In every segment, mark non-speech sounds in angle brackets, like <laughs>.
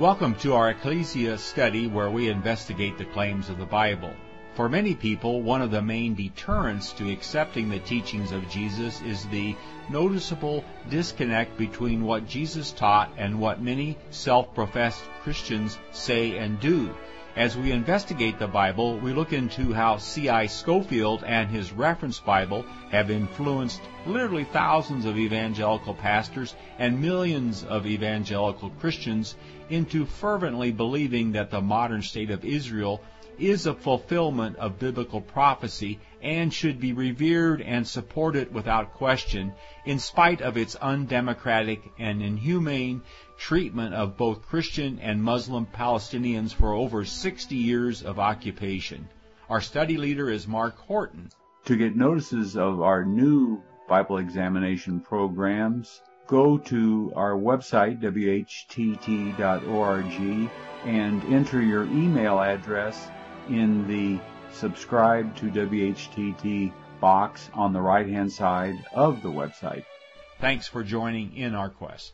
Welcome to our Ecclesia study where we investigate the claims of the Bible. For many people, one of the main deterrents to accepting the teachings of Jesus is the noticeable disconnect between what Jesus taught and what many self-professed Christians say and do. As we investigate the Bible, we look into how C.I. Scofield and his reference Bible have influenced literally thousands of evangelical pastors and millions of evangelical Christians into fervently believing that the modern state of Israel is a fulfillment of biblical prophecy and should be revered and supported without question, in spite of its undemocratic and inhumane treatment of both Christian and Muslim Palestinians for over 60 years of occupation. Our study leader is Mark Horton. To get notices of our new Bible examination programs, go to our website, whtt.org, and enter your email address in the subscribe to WHTT box on the right hand side of the website. Thanks for joining in our quest.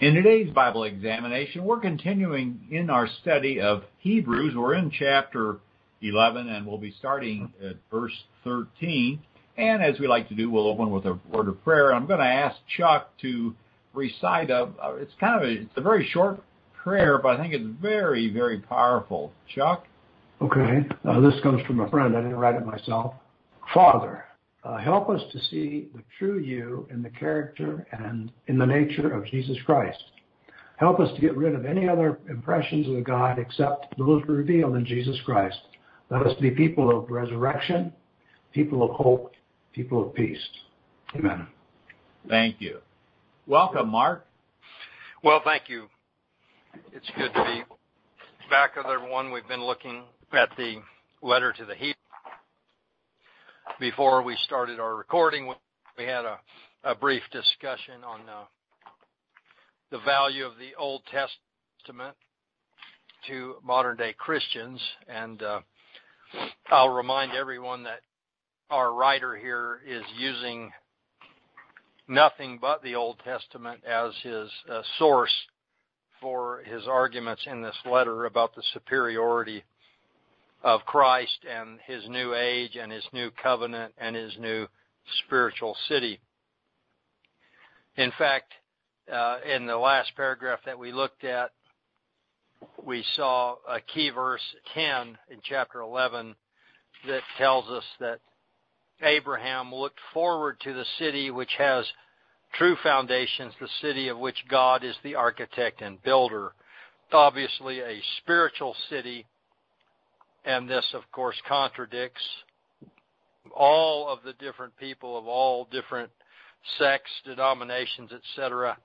In today's Bible examination, we're continuing in our study of Hebrews. We're in chapter 11 and we'll be starting at verse 13. And as we like to do, we'll open with a word of prayer. I'm going to ask Chuck to recite a, it's kind of a, it's a very short prayer, but I think it's very, very powerful. Chuck? Okay. Uh, this comes from a friend. I didn't write it myself. Father, uh, help us to see the true you in the character and in the nature of Jesus Christ. Help us to get rid of any other impressions of God except those revealed in Jesus Christ. Let us be people of resurrection, people of hope, people of peace. Amen. Thank you. Welcome, Mark. Well, thank you. It's good to be back with everyone. We've been looking at the letter to the Hebrews. Before we started our recording, we had a, a brief discussion on uh, the value of the Old Testament to modern day Christians, and uh, I'll remind everyone that our writer here is using nothing but the Old Testament as his uh, source for his arguments in this letter about the superiority of Christ and his new age and his new covenant and his new spiritual city. In fact, uh, in the last paragraph that we looked at, we saw a key verse 10 in chapter 11 that tells us that Abraham looked forward to the city which has true foundations, the city of which God is the architect and builder. Obviously, a spiritual city and this, of course, contradicts all of the different people of all different sects, denominations, etc.,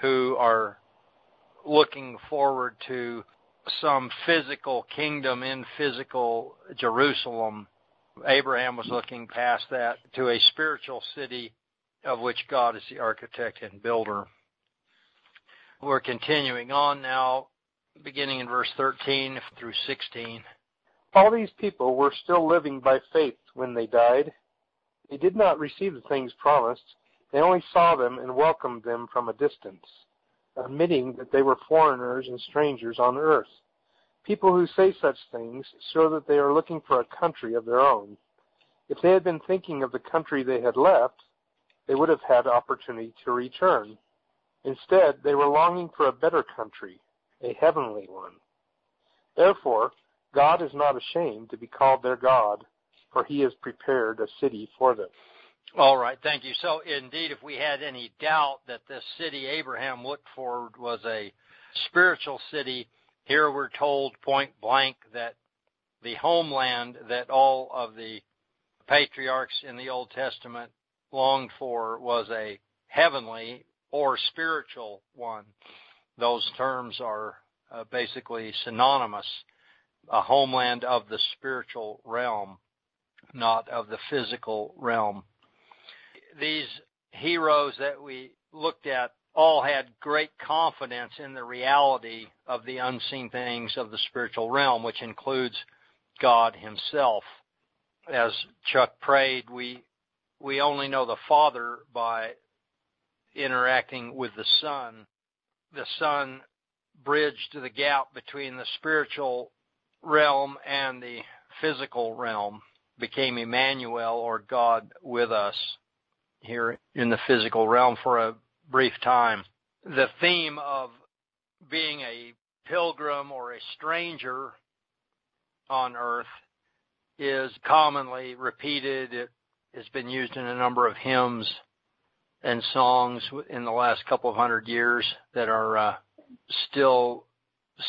who are looking forward to some physical kingdom in physical Jerusalem. Abraham was looking past that to a spiritual city of which God is the architect and builder. We're continuing on now, beginning in verse 13 through 16. All these people were still living by faith when they died. They did not receive the things promised. They only saw them and welcomed them from a distance, admitting that they were foreigners and strangers on earth. People who say such things show that they are looking for a country of their own. If they had been thinking of the country they had left, they would have had opportunity to return. Instead, they were longing for a better country, a heavenly one. Therefore, God is not ashamed to be called their God, for he has prepared a city for them. All right, thank you. So, indeed, if we had any doubt that this city Abraham looked for was a spiritual city, here we're told point blank that the homeland that all of the patriarchs in the Old Testament longed for was a heavenly or spiritual one. Those terms are uh, basically synonymous a homeland of the spiritual realm, not of the physical realm. These heroes that we looked at all had great confidence in the reality of the unseen things of the spiritual realm, which includes God himself. As Chuck prayed, we we only know the Father by interacting with the Son. The Son bridged the gap between the spiritual realm and the physical realm, became Emmanuel or God with us here in the physical realm for a brief time. The theme of being a pilgrim or a stranger on earth is commonly repeated. It has been used in a number of hymns and songs in the last couple of hundred years that are uh, still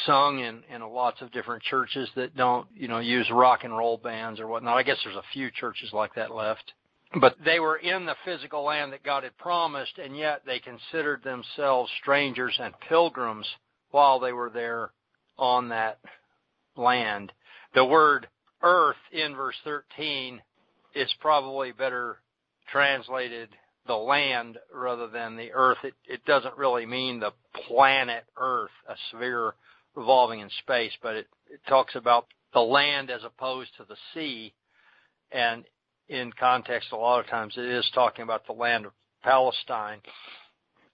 sung in, in lots of different churches that don't, you know, use rock and roll bands or whatnot. I guess there's a few churches like that left. But they were in the physical land that God had promised, and yet they considered themselves strangers and pilgrims while they were there on that land. The word earth in verse 13 is probably better translated the land rather than the earth. It, it doesn't really mean the planet earth, a sphere revolving in space, but it, it talks about the land as opposed to the sea. And in context, a lot of times it is talking about the land of Palestine.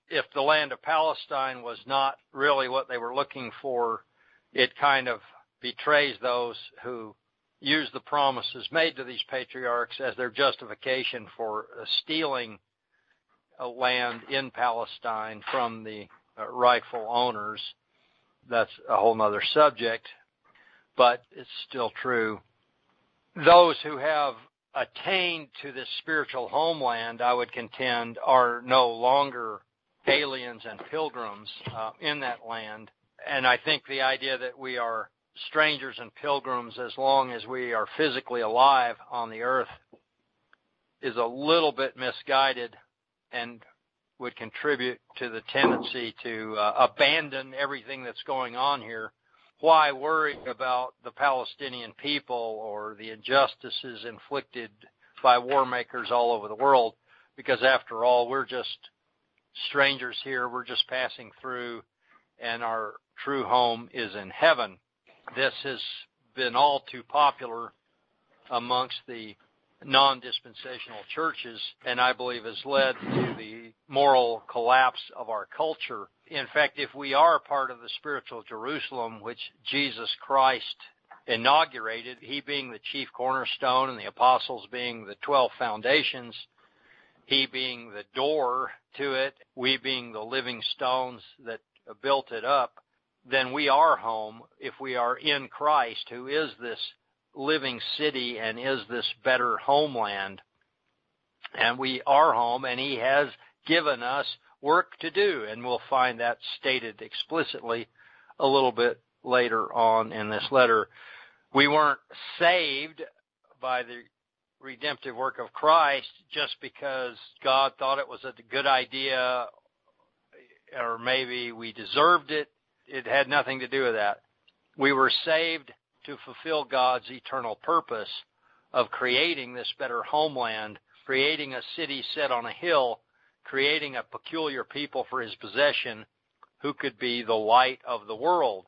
If the land of Palestine was not really what they were looking for, it kind of betrays those who use the promises made to these patriarchs as their justification for stealing land in Palestine from the uh, rightful owners. That's a whole other subject, but it's still true. Those who have attained to this spiritual homeland, I would contend, are no longer aliens and pilgrims uh, in that land. And I think the idea that we are strangers and pilgrims as long as we are physically alive on the earth is a little bit misguided and would contribute to the tendency to uh, abandon everything that's going on here. Why worry about the Palestinian people or the injustices inflicted by war makers all over the world? Because after all, we're just strangers here. We're just passing through and our true home is in heaven. This has been all too popular amongst the non-dispensational churches and I believe has led to the moral collapse of our culture. In fact, if we are part of the spiritual Jerusalem which Jesus Christ inaugurated, he being the chief cornerstone and the apostles being the 12 foundations, he being the door to it, we being the living stones that built it up, then we are home if we are in Christ who is this living city and is this better homeland. And we are home and he has given us work to do and we'll find that stated explicitly a little bit later on in this letter. We weren't saved by the redemptive work of Christ just because God thought it was a good idea or maybe we deserved it. It had nothing to do with that. We were saved to fulfill God's eternal purpose of creating this better homeland, creating a city set on a hill, creating a peculiar people for his possession who could be the light of the world.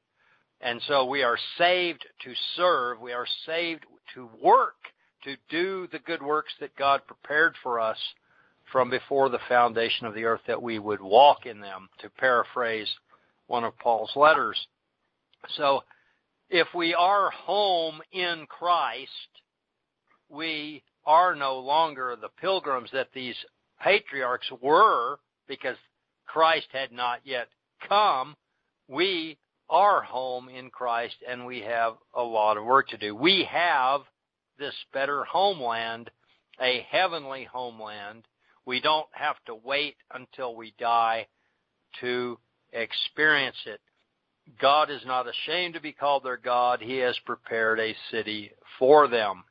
And so we are saved to serve. We are saved to work, to do the good works that God prepared for us from before the foundation of the earth that we would walk in them, to paraphrase one of Paul's letters. So if we are home in Christ, we are no longer the pilgrims that these patriarchs were because Christ had not yet come. We are home in Christ and we have a lot of work to do. We have this better homeland, a heavenly homeland. We don't have to wait until we die to experience it. God is not ashamed to be called their God. He has prepared a city for them.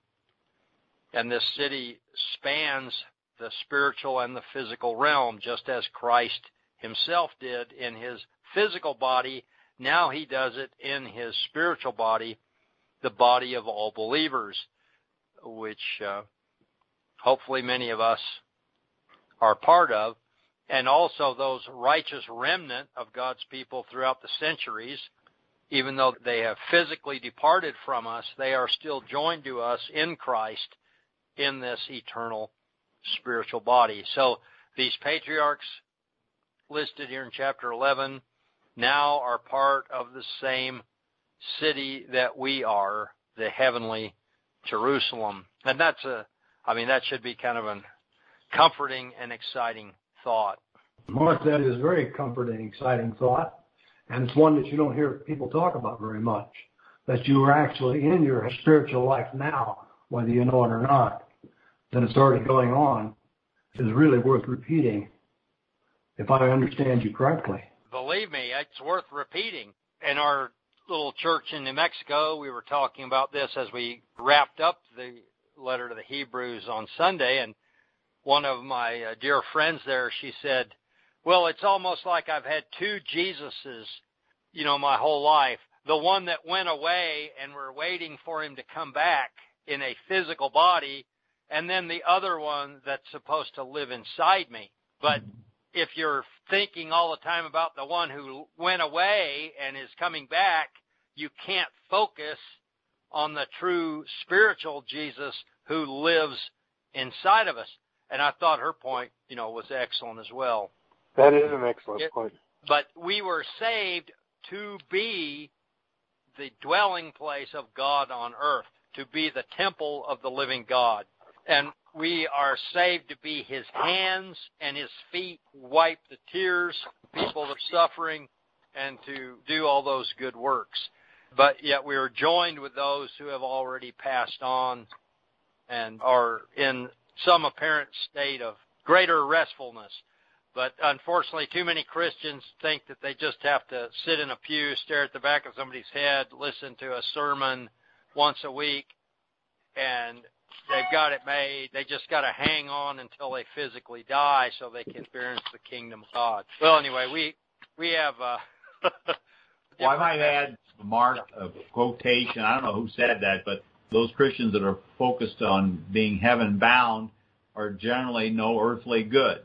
And this city spans the spiritual and the physical realm, just as Christ himself did in his physical body. Now he does it in his spiritual body, the body of all believers, which uh, hopefully many of us are part of and also those righteous remnant of God's people throughout the centuries, even though they have physically departed from us, they are still joined to us in Christ in this eternal spiritual body. So these patriarchs listed here in chapter 11 now are part of the same city that we are, the heavenly Jerusalem. And that's a, I mean, that should be kind of a comforting and exciting thought. Mark, that is a very comforting, exciting thought. And it's one that you don't hear people talk about very much. That you are actually in your spiritual life now, whether you know it or not. That it's already going on is really worth repeating, if I understand you correctly. Believe me, it's worth repeating. In our little church in New Mexico, we were talking about this as we wrapped up the letter to the Hebrews on Sunday, and one of my uh, dear friends there, she said, well, it's almost like I've had two Jesuses, you know, my whole life. The one that went away and we're waiting for him to come back in a physical body, and then the other one that's supposed to live inside me. But if you're thinking all the time about the one who went away and is coming back, you can't focus on the true spiritual Jesus who lives inside of us. And I thought her point, you know, was excellent as well. That is an excellent It- point. But we were saved to be the dwelling place of God on earth, to be the temple of the living God. And we are saved to be his hands and his feet, wipe the tears, people that are suffering, and to do all those good works. But yet we are joined with those who have already passed on and are in some apparent state of greater restfulness. But unfortunately, too many Christians think that they just have to sit in a pew, stare at the back of somebody's head, listen to a sermon once a week, and they've got it made. They just got to hang on until they physically die so they can experience the kingdom of God. Well, anyway, we we have. Uh, <laughs> Well, I might add, Mark, a quotation. I don't know who said that, but those Christians that are focused on being heaven bound are generally no earthly good.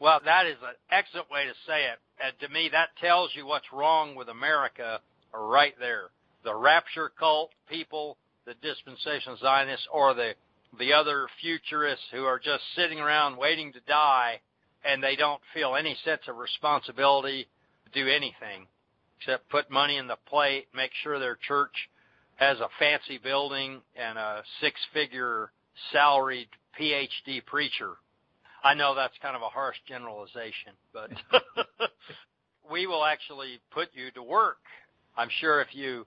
Well, that is an excellent way to say it. And to me, that tells you what's wrong with America right there. The rapture cult people, the dispensational Zionists, or the the other futurists who are just sitting around waiting to die, and they don't feel any sense of responsibility to do anything except put money in the plate, make sure their church has a fancy building and a six-figure salaried PhD preacher. I know that's kind of a harsh generalization, but <laughs> <laughs> we will actually put you to work. I'm sure if you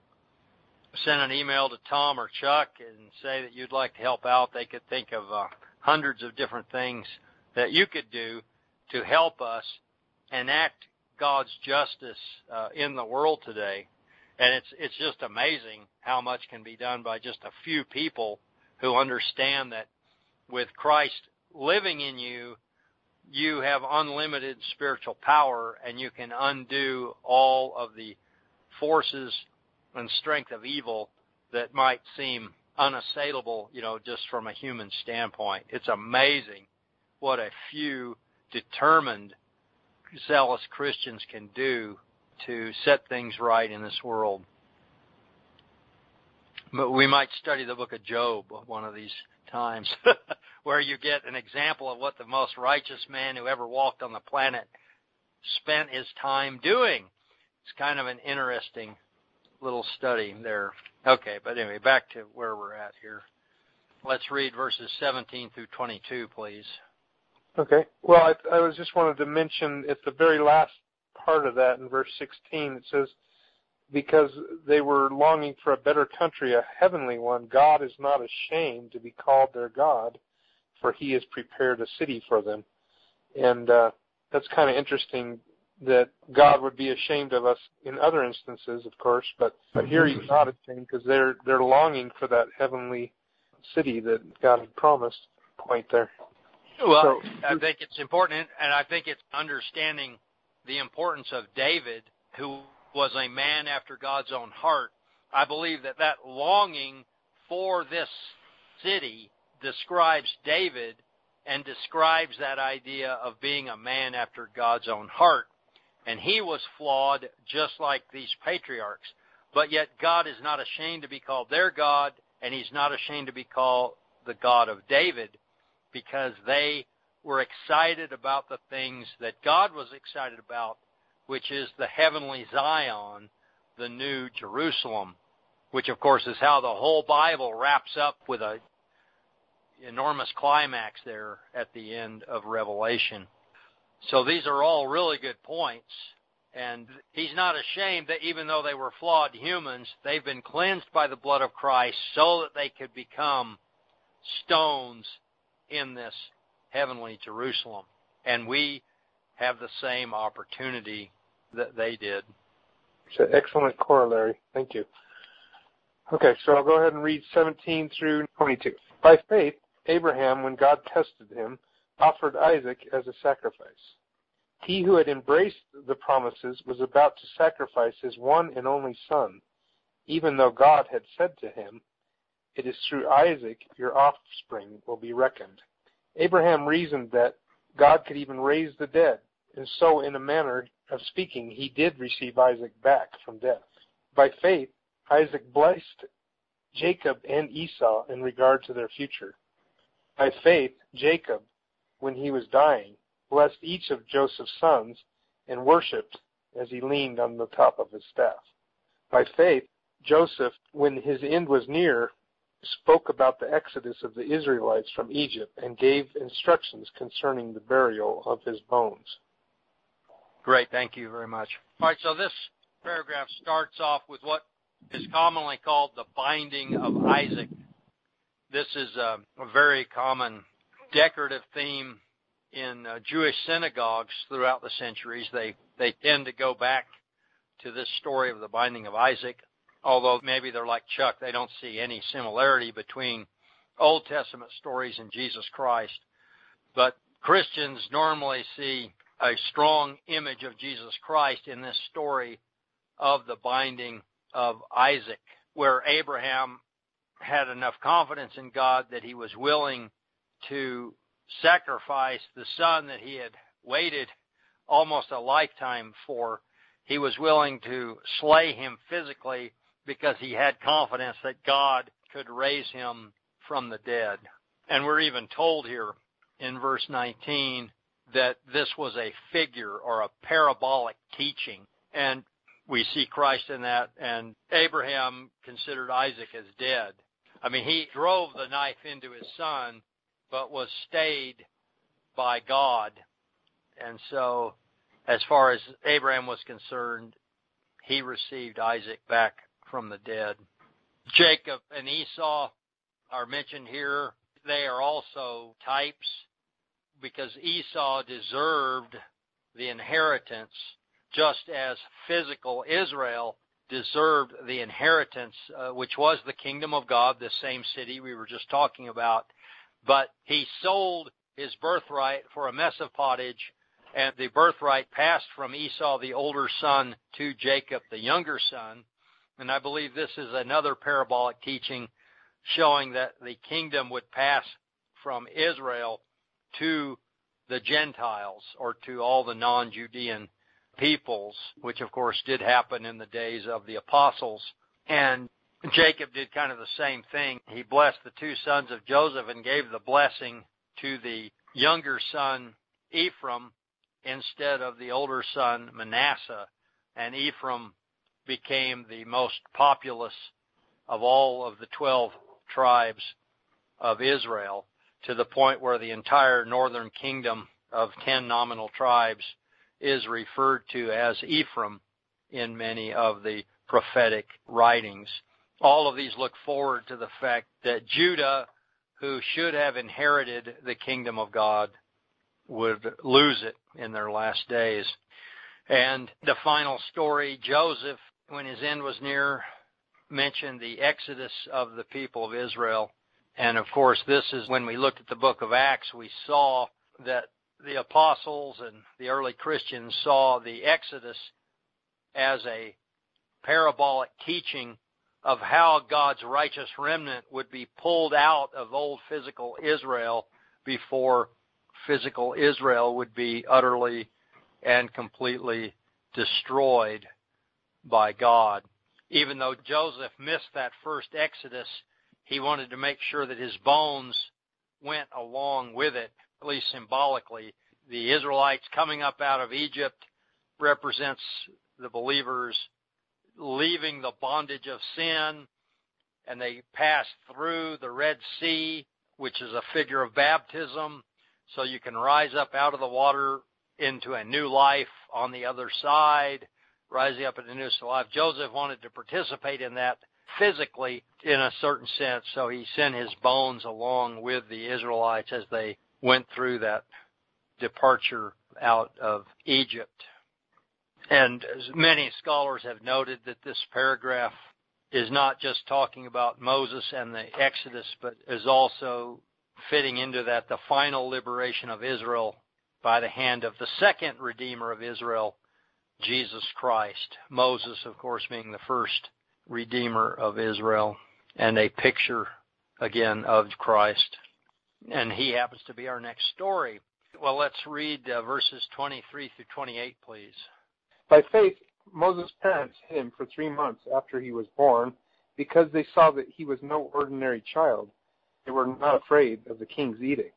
send an email to Tom or Chuck and say that you'd like to help out, they could think of uh, hundreds of different things that you could do to help us enact God's justice uh, in the world today. And it's it's just amazing how much can be done by just a few people who understand that with Christ living in you, you have unlimited spiritual power and you can undo all of the forces and strength of evil that might seem unassailable, you know, just from a human standpoint. It's amazing what a few determined, zealous Christians can do to set things right in this world. But we might study the book of Job one of these times <laughs> where you get an example of what the most righteous man who ever walked on the planet spent his time doing. It's kind of an interesting little study there. Okay, but anyway, back to where we're at here. Let's read verses 17 through 22, please. Okay. Well, I, I was just wanted to mention at the very last part of that in verse 16, it says, because they were longing for a better country, a heavenly one, God is not ashamed to be called their God, for he has prepared a city for them. And uh, that's kind of interesting that God would be ashamed of us in other instances, of course, but, but here he's mm-hmm. not ashamed because they're they're longing for that heavenly city that God had promised. Point there. Well, So- I think it's important, and I think it's understanding the importance of David, who was a man after God's own heart. I believe that that longing for this city describes David and describes that idea of being a man after God's own heart. And he was flawed just like these patriarchs. But yet God is not ashamed to be called their God, and he's not ashamed to be called the God of David because they were excited about the things that God was excited about, which is the heavenly Zion, the new Jerusalem, which of course is how the whole Bible wraps up with a enormous climax there at the end of Revelation. So these are all really good points. And he's not ashamed that even though they were flawed humans, they've been cleansed by the blood of Christ so that they could become stones in this heavenly Jerusalem. And we have the same opportunity that they did. It's an excellent corollary. Thank you. Okay, so I'll go ahead and read 17 through 22. By faith, Abraham, when God tested him, offered Isaac as a sacrifice. He who had embraced the promises was about to sacrifice his one and only son, even though God had said to him, It is through Isaac your offspring will be reckoned. Abraham reasoned that God could even raise the dead, and so, in a manner of speaking, he did receive Isaac back from death. By faith, Isaac blessed Jacob and Esau in regard to their future. By faith, Jacob, when he was dying, blessed each of Joseph's sons and worshipped as he leaned on the top of his staff. By faith, Joseph, when his end was near, spoke about the exodus of the Israelites from Egypt and gave instructions concerning the burial of his bones. Great, thank you very much. All right, so this paragraph starts off with what is commonly called the binding of Isaac. This is a, a very common decorative theme in uh, Jewish synagogues throughout the centuries. They they tend to go back to this story of the binding of Isaac, although maybe they're like Chuck, they don't see any similarity between Old Testament stories and Jesus Christ. But Christians normally see a strong image of Jesus Christ in this story of the binding of Isaac, where Abraham had enough confidence in God that he was willing to sacrifice the son that he had waited almost a lifetime for. He was willing to slay him physically because he had confidence that God could raise him from the dead. And we're even told here in verse 19 that this was a figure or a parabolic teaching. And we see Christ in that, and Abraham considered Isaac as dead. I mean, he drove the knife into his son, but was stayed by God. And so, as far as Abraham was concerned, he received Isaac back from the dead. Jacob and Esau are mentioned here. They are also types because Esau deserved the inheritance just as physical Israel deserved the inheritance, uh, which was the kingdom of God, the same city we were just talking about. But he sold his birthright for a mess of pottage, and the birthright passed from Esau, the older son, to Jacob, the younger son. And I believe this is another parabolic teaching showing that the kingdom would pass from Israel to the Gentiles or to all the non-Judean peoples, which of course did happen in the days of the apostles. And Jacob did kind of the same thing. He blessed the two sons of Joseph and gave the blessing to the younger son Ephraim instead of the older son Manasseh. And Ephraim became the most populous of all of the 12 tribes of Israel to the point where the entire northern kingdom of 10 nominal tribes is referred to as Ephraim in many of the prophetic writings. All of these look forward to the fact that Judah, who should have inherited the kingdom of God, would lose it in their last days. And the final story, Joseph, when his end was near, mentioned the exodus of the people of Israel. And of course, this is when we looked at the book of Acts, we saw that the apostles and the early Christians saw the Exodus as a parabolic teaching of how God's righteous remnant would be pulled out of old physical Israel before physical Israel would be utterly and completely destroyed by God. Even though Joseph missed that first Exodus, he wanted to make sure that his bones went along with it at least symbolically, the Israelites coming up out of Egypt represents the believers leaving the bondage of sin and they pass through the Red Sea, which is a figure of baptism. So you can rise up out of the water into a new life on the other side, rising up into new life. Joseph wanted to participate in that physically in a certain sense, so he sent his bones along with the Israelites as they went through that departure out of Egypt. And many scholars have noted that this paragraph is not just talking about Moses and the Exodus, but is also fitting into that the final liberation of Israel by the hand of the second Redeemer of Israel, Jesus Christ. Moses, of course, being the first Redeemer of Israel and a picture again of Christ. And he happens to be our next story. Well, let's read uh, verses 23 through 28, please. By faith, Moses' parents hid him for three months after he was born because they saw that he was no ordinary child. They were not afraid of the king's edict.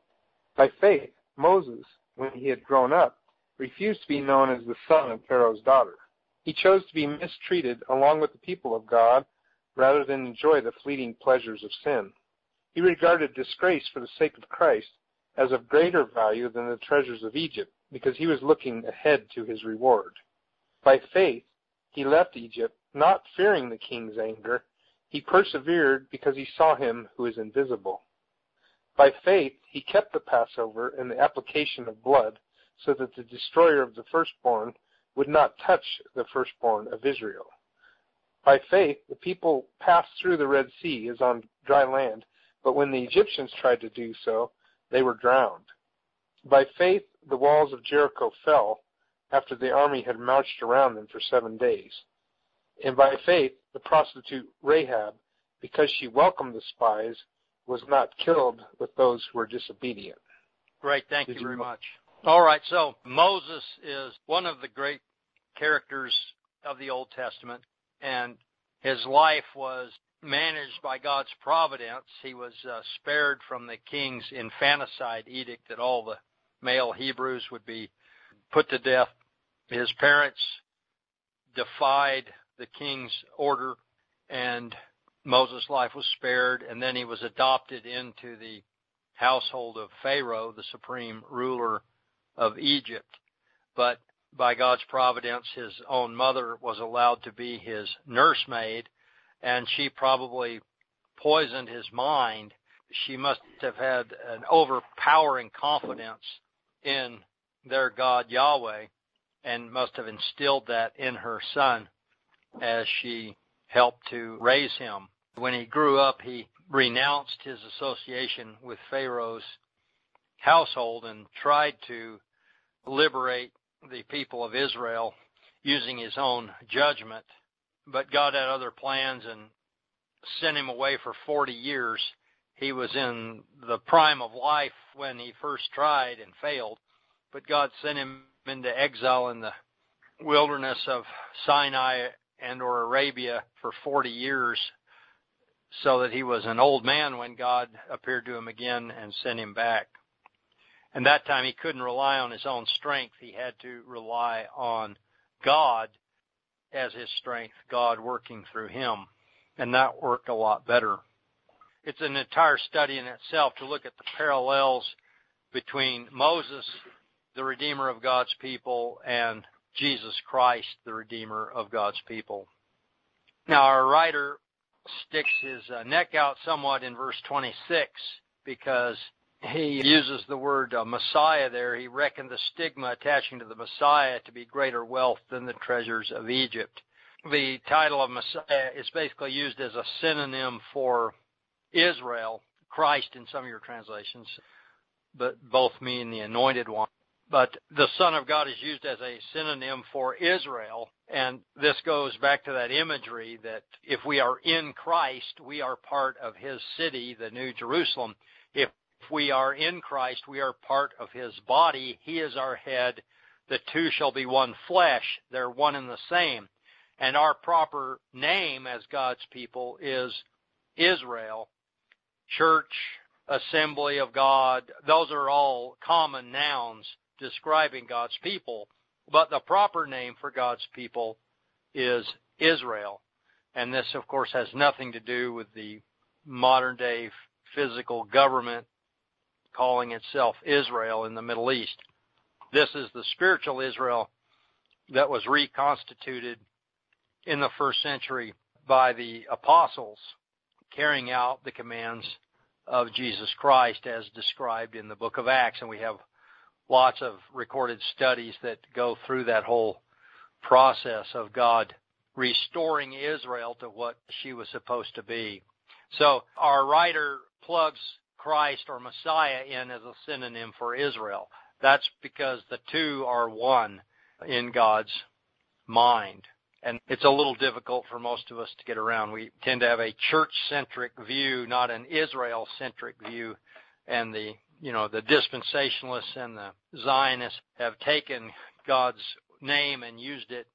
By faith, Moses, when he had grown up, refused to be known as the son of Pharaoh's daughter. He chose to be mistreated along with the people of God rather than enjoy the fleeting pleasures of sin. He regarded disgrace for the sake of Christ as of greater value than the treasures of Egypt because he was looking ahead to his reward. By faith, he left Egypt, not fearing the king's anger. He persevered because he saw him who is invisible. By faith, he kept the Passover and the application of blood so that the destroyer of the firstborn would not touch the firstborn of Israel. By faith, the people passed through the Red Sea as on dry land, but when the Egyptians tried to do so, they were drowned. By faith, the walls of Jericho fell after the army had marched around them for seven days. And by faith, the prostitute Rahab, because she welcomed the spies, was not killed with those who were disobedient. Great, thank you, you very much. All right, so Moses is one of the great characters of the Old Testament, and his life was managed by God's providence. He was uh, spared from the king's infanticide edict that all the male Hebrews would be put to death. His parents defied the king's order, and Moses' life was spared, and then he was adopted into the household of Pharaoh, the supreme ruler of Egypt. But by God's providence, his own mother was allowed to be his nursemaid, and she probably poisoned his mind. She must have had an overpowering confidence in their God Yahweh and must have instilled that in her son as she helped to raise him. When he grew up, he renounced his association with Pharaoh's household and tried to liberate the people of Israel using his own judgment. But God had other plans and sent him away for 40 years. He was in the prime of life when he first tried and failed, but God sent him into exile in the wilderness of Sinai and or Arabia for 40 years so that he was an old man when God appeared to him again and sent him back. And that time he couldn't rely on his own strength. He had to rely on God as his strength, God working through him. And that worked a lot better. It's an entire study in itself to look at the parallels between Moses, the Redeemer of God's people, and Jesus Christ, the Redeemer of God's people. Now our writer sticks his uh, neck out somewhat in verse 26 because he uses the word uh, Messiah there. He reckoned the stigma attaching to the Messiah to be greater wealth than the treasures of Egypt. The title of Messiah is basically used as a synonym for Israel, Christ in some of your translations, but both mean the anointed one. But the Son of God is used as a synonym for Israel, and this goes back to that imagery that if we are in Christ, we are part of His city, the New Jerusalem. If we are in Christ, we are part of his body. He is our head. The two shall be one flesh. They're one and the same. And our proper name as God's people is Israel, church, assembly of God. Those are all common nouns describing God's people. But the proper name for God's people is Israel. And this, of course, has nothing to do with the modern day physical government calling itself Israel in the Middle East. This is the spiritual Israel that was reconstituted in the first century by the apostles carrying out the commands of Jesus Christ as described in the book of Acts. And we have lots of recorded studies that go through that whole process of God restoring Israel to what she was supposed to be. So our writer plugs Christ or Messiah in as a synonym for Israel. That's because the two are one in God's mind. And it's a little difficult for most of us to get around. We tend to have a church-centric view, not an Israel-centric view. And the, you know, the dispensationalists and the Zionists have taken God's name and used it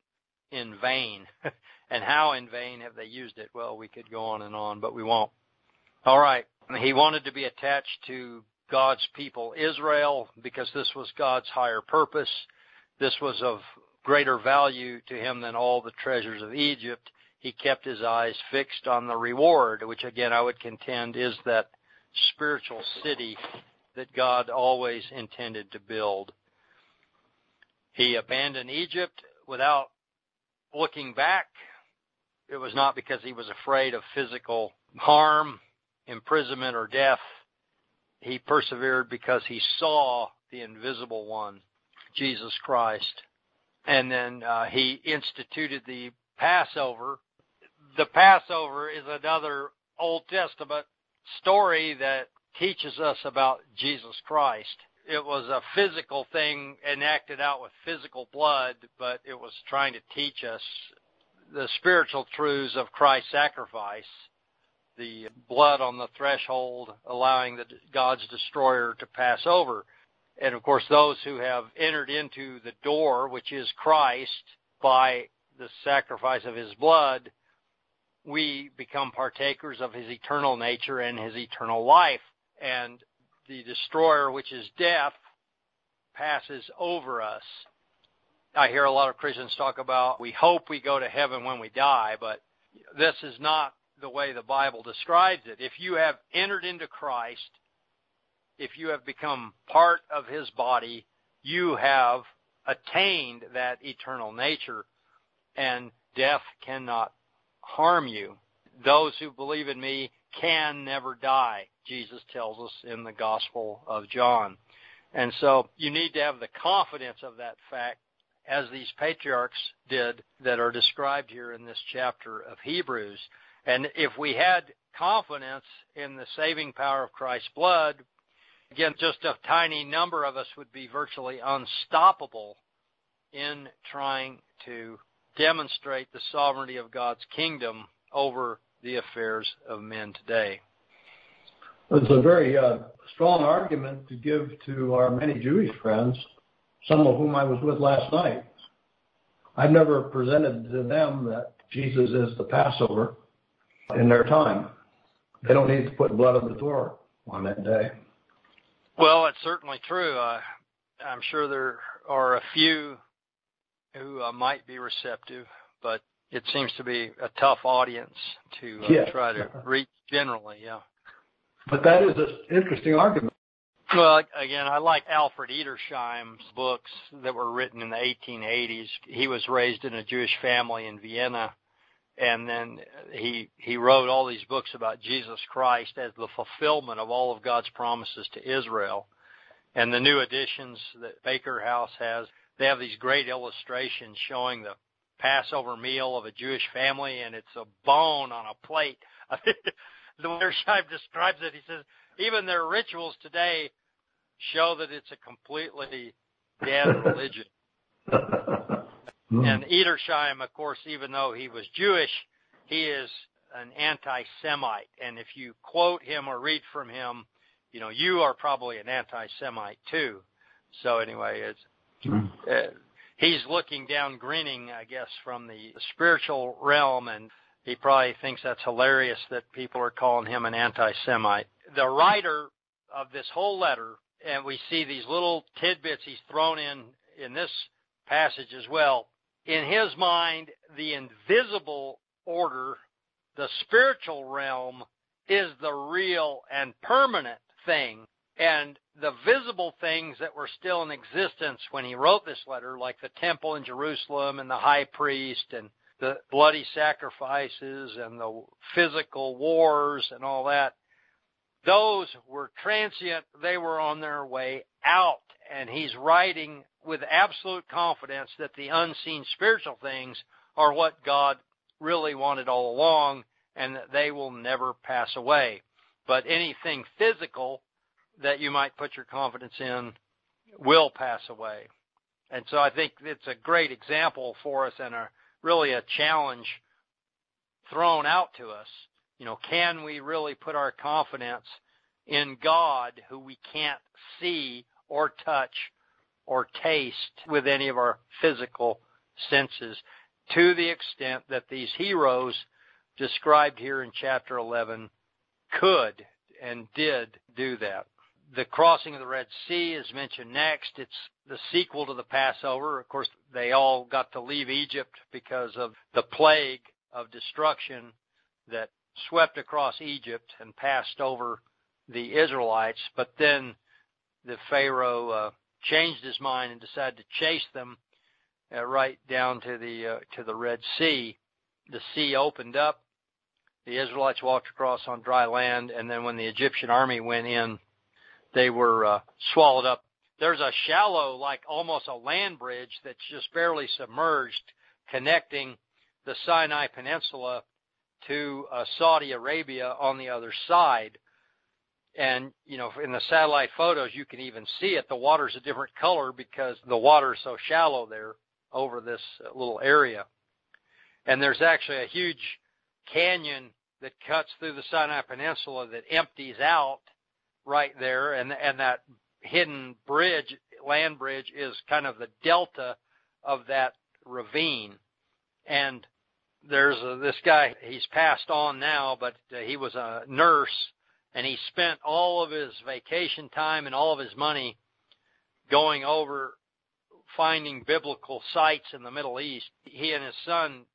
in vain. <laughs> and how in vain have they used it? Well, we could go on and on, but we won't. All right. He wanted to be attached to God's people, Israel, because this was God's higher purpose. This was of greater value to him than all the treasures of Egypt. He kept his eyes fixed on the reward, which again I would contend is that spiritual city that God always intended to build. He abandoned Egypt without looking back. It was not because he was afraid of physical harm, imprisonment, or death. He persevered because he saw the invisible one, Jesus Christ. And then uh, he instituted the Passover. The Passover is another Old Testament story that teaches us about Jesus Christ. It was a physical thing enacted out with physical blood, but it was trying to teach us the spiritual truths of Christ's sacrifice. The blood on the threshold allowing the God's destroyer to pass over. And of course, those who have entered into the door, which is Christ, by the sacrifice of his blood, we become partakers of his eternal nature and his eternal life. And the destroyer, which is death, passes over us. I hear a lot of Christians talk about we hope we go to heaven when we die, but this is not the way the Bible describes it. If you have entered into Christ, if you have become part of his body, you have attained that eternal nature, and death cannot harm you. Those who believe in me can never die, Jesus tells us in the Gospel of John. And so you need to have the confidence of that fact as these patriarchs did that are described here in this chapter of Hebrews. And if we had confidence in the saving power of Christ's blood, again, just a tiny number of us would be virtually unstoppable in trying to demonstrate the sovereignty of God's kingdom over the affairs of men today. It's a very uh, strong argument to give to our many Jewish friends, some of whom I was with last night. I've never presented to them that Jesus is the Passover in their time. They don't need to put blood on the door on that day. Well, it's certainly true. Uh, I'm sure there are a few who uh, might be receptive, but it seems to be a tough audience to uh, yeah. try to reach generally. Yeah. But that is an interesting argument. Well, again, I like Alfred Edersheim's books that were written in the 1880s. He was raised in a Jewish family in Vienna, and then he he wrote all these books about Jesus Christ as the fulfillment of all of God's promises to Israel. And the new editions that Baker House has, they have these great illustrations showing the Passover meal of a Jewish family, and it's a bone on a plate. <laughs> the way Scheib describes it, he says even their rituals today show that it's a completely dead <laughs> religion. and Edersheim, of course, even though he was Jewish, he is an anti-Semite. And if you quote him or read from him, you know, you are probably an anti-Semite too. So anyway, it's, hmm. uh, he's looking down grinning, I guess, from the spiritual realm and he probably thinks that's hilarious that people are calling him an anti-Semite. The writer of this whole letter, and we see these little tidbits he's thrown in in this passage as well. In his mind, the invisible order, the spiritual realm, is the real and permanent thing. And the visible things that were still in existence when he wrote this letter, like the temple in Jerusalem and the high priest and the bloody sacrifices and the physical wars and all that, those were transient. They were on their way out. And he's writing with absolute confidence that the unseen spiritual things are what God really wanted all along and that they will never pass away. But anything physical that you might put your confidence in will pass away. And so I think it's a great example for us and a really a challenge thrown out to us. You know, can we really put our confidence in God who we can't see or touch or taste with any of our physical senses to the extent that these heroes described here in chapter 11 could and did do that. The crossing of the Red Sea is mentioned next. It's the sequel to the Passover. Of course, they all got to leave Egypt because of the plague of destruction that swept across Egypt and passed over the Israelites. But then the Pharaoh uh, changed his mind and decided to chase them uh, right down to the uh, to the Red Sea. The sea opened up. The Israelites walked across on dry land, and then when the Egyptian army went in, they were uh, swallowed up. There's a shallow, like almost a land bridge that's just barely submerged, connecting the Sinai Peninsula to uh, Saudi Arabia on the other side. And, you know, in the satellite photos, you can even see it. The water's a different color because the water is so shallow there over this little area. And there's actually a huge canyon that cuts through the Sinai Peninsula that empties out right there, and and that hidden bridge, land bridge, is kind of the delta of that ravine. And there's a, this guy. He's passed on now, but uh, he was a nurse, and he spent all of his vacation time and all of his money going over finding biblical sites in the Middle East. He and his son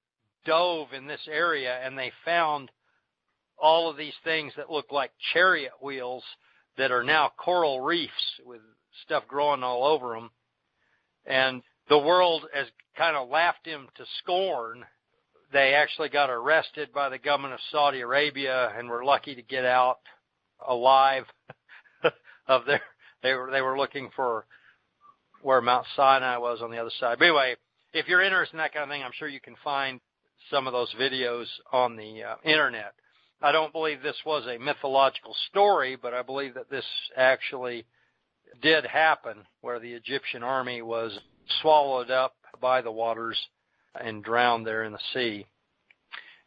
dove in this area and they found all of these things that look like chariot wheels that are now coral reefs with stuff growing all over them. And the world has kind of laughed him to scorn. They actually got arrested by the government of Saudi Arabia and were lucky to get out alive <laughs> of their they were they were looking for where Mount Sinai was on the other side. But anyway, if you're interested in that kind of thing, I'm sure you can find some of those videos on the uh, internet. I don't believe this was a mythological story, but I believe that this actually did happen where the Egyptian army was swallowed up by the waters and drowned there in the sea.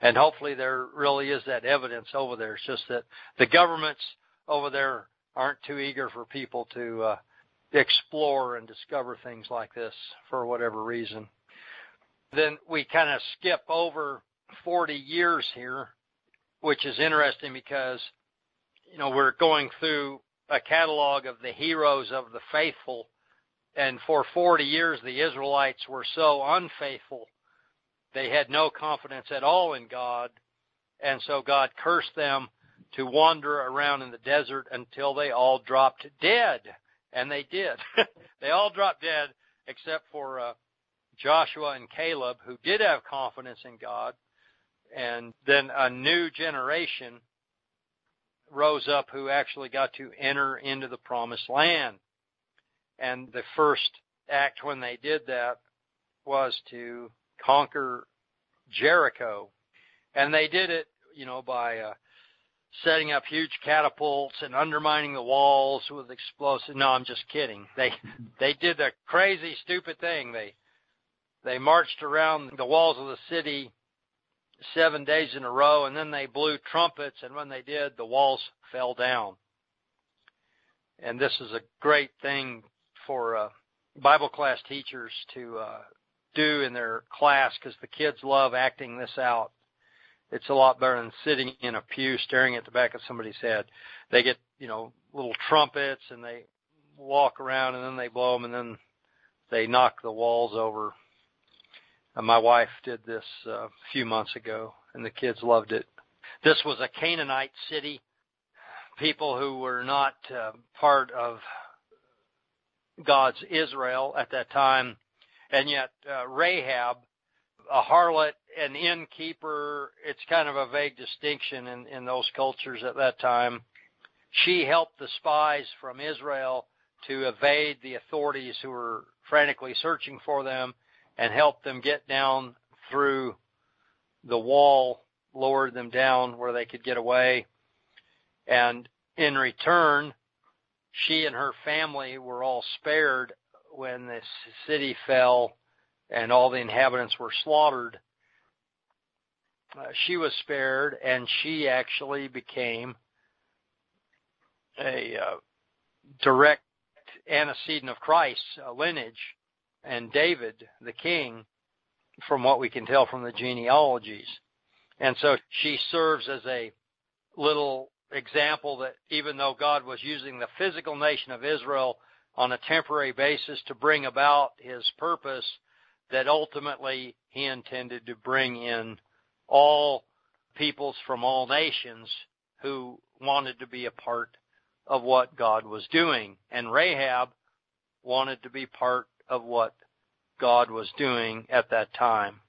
And hopefully there really is that evidence over there. It's just that the governments over there aren't too eager for people to uh, explore and discover things like this for whatever reason. Then we kind of skip over 40 years here, which is interesting because, you know, we're going through a catalog of the heroes of the faithful. And for 40 years, the Israelites were so unfaithful. They had no confidence at all in God. And so God cursed them to wander around in the desert until they all dropped dead and they did. <laughs> they all dropped dead except for uh, Joshua and Caleb, who did have confidence in God. And then a new generation rose up who actually got to enter into the promised land. And the first act when they did that was to conquer Jericho. And they did it, you know, by uh, setting up huge catapults and undermining the walls with explosives. No, I'm just kidding. They they did the crazy stupid thing. They they marched around the walls of the city seven days in a row and then they blew trumpets and when they did the walls fell down. And this is a great thing for uh, Bible class teachers to uh, do in their class because the kids love acting this out it's a lot better than sitting in a pew staring at the back of somebody's head. They get, you know, little trumpets and they walk around and then they blow them and then they knock the walls over. And my wife did this uh, a few months ago, and the kids loved it. This was a Canaanite city, people who were not uh, part of God's Israel at that time, and yet uh, Rahab, a harlot, an innkeeper, it's kind of a vague distinction in, in those cultures at that time. She helped the spies from Israel to evade the authorities who were frantically searching for them and helped them get down through the wall, lowered them down where they could get away. And in return, she and her family were all spared when the city fell and all the inhabitants were slaughtered. Uh, she was spared and she actually became a uh, direct antecedent of Christ's uh, lineage and David, the king, from what we can tell from the genealogies. And so she serves as a little example that even though God was using the physical nation of Israel on a temporary basis to bring about his purpose, that ultimately he intended to bring in all peoples from all nations who wanted to be a part of what God was doing. And Rahab wanted to be part of what God was doing at that time.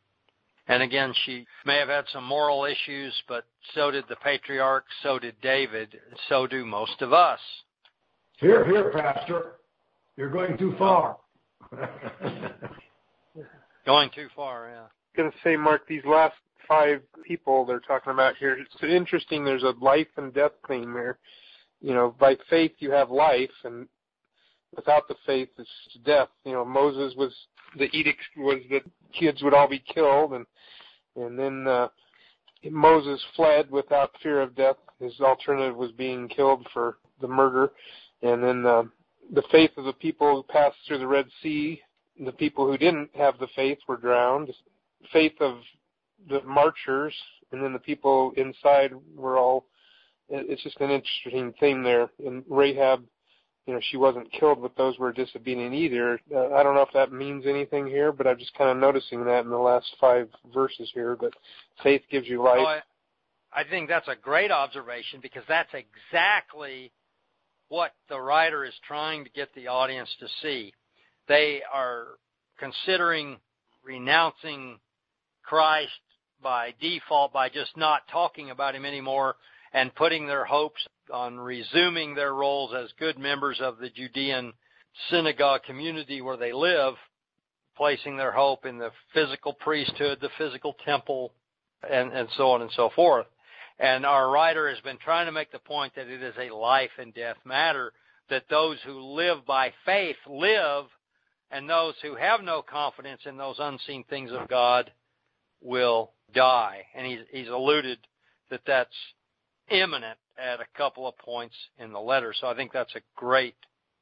And again, she may have had some moral issues, but so did the patriarch, so did David, so do most of us. Here, here, Pastor. You're going too far. <laughs> going too far, yeah. I was going to say, Mark, these last five people they're talking about here, it's interesting. There's a life and death theme there. You know, by faith you have life, and without the faith it's death. You know, Moses was the edict was that kids would all be killed, and and then uh, Moses fled without fear of death. His alternative was being killed for the murder, and then uh, the faith of the people who passed through the Red Sea. The people who didn't have the faith were drowned. Faith of the marchers, and then the people inside were all. It's just an interesting theme there. And Rahab you know, she wasn't killed, but those were disobedient either. Uh, I don't know if that means anything here, but I'm just kind of noticing that in the last five verses here. But faith gives you life. Oh, I, I think that's a great observation because that's exactly what the writer is trying to get the audience to see. They are considering renouncing Christ by default by just not talking about him anymore and putting their hopes on resuming their roles as good members of the Judean synagogue community where they live, placing their hope in the physical priesthood, the physical temple, and, and so on and so forth. And our writer has been trying to make the point that it is a life and death matter, that those who live by faith live, and those who have no confidence in those unseen things of God will die. And he's, he's alluded that that's imminent at a couple of points in the letter. So I think that's a great,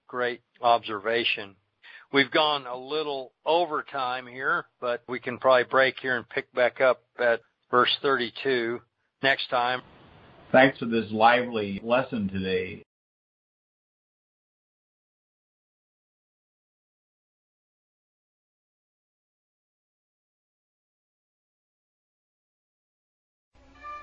great observation. We've gone a little over time here, but we can probably break here and pick back up at verse 32 next time. Thanks for this lively lesson today.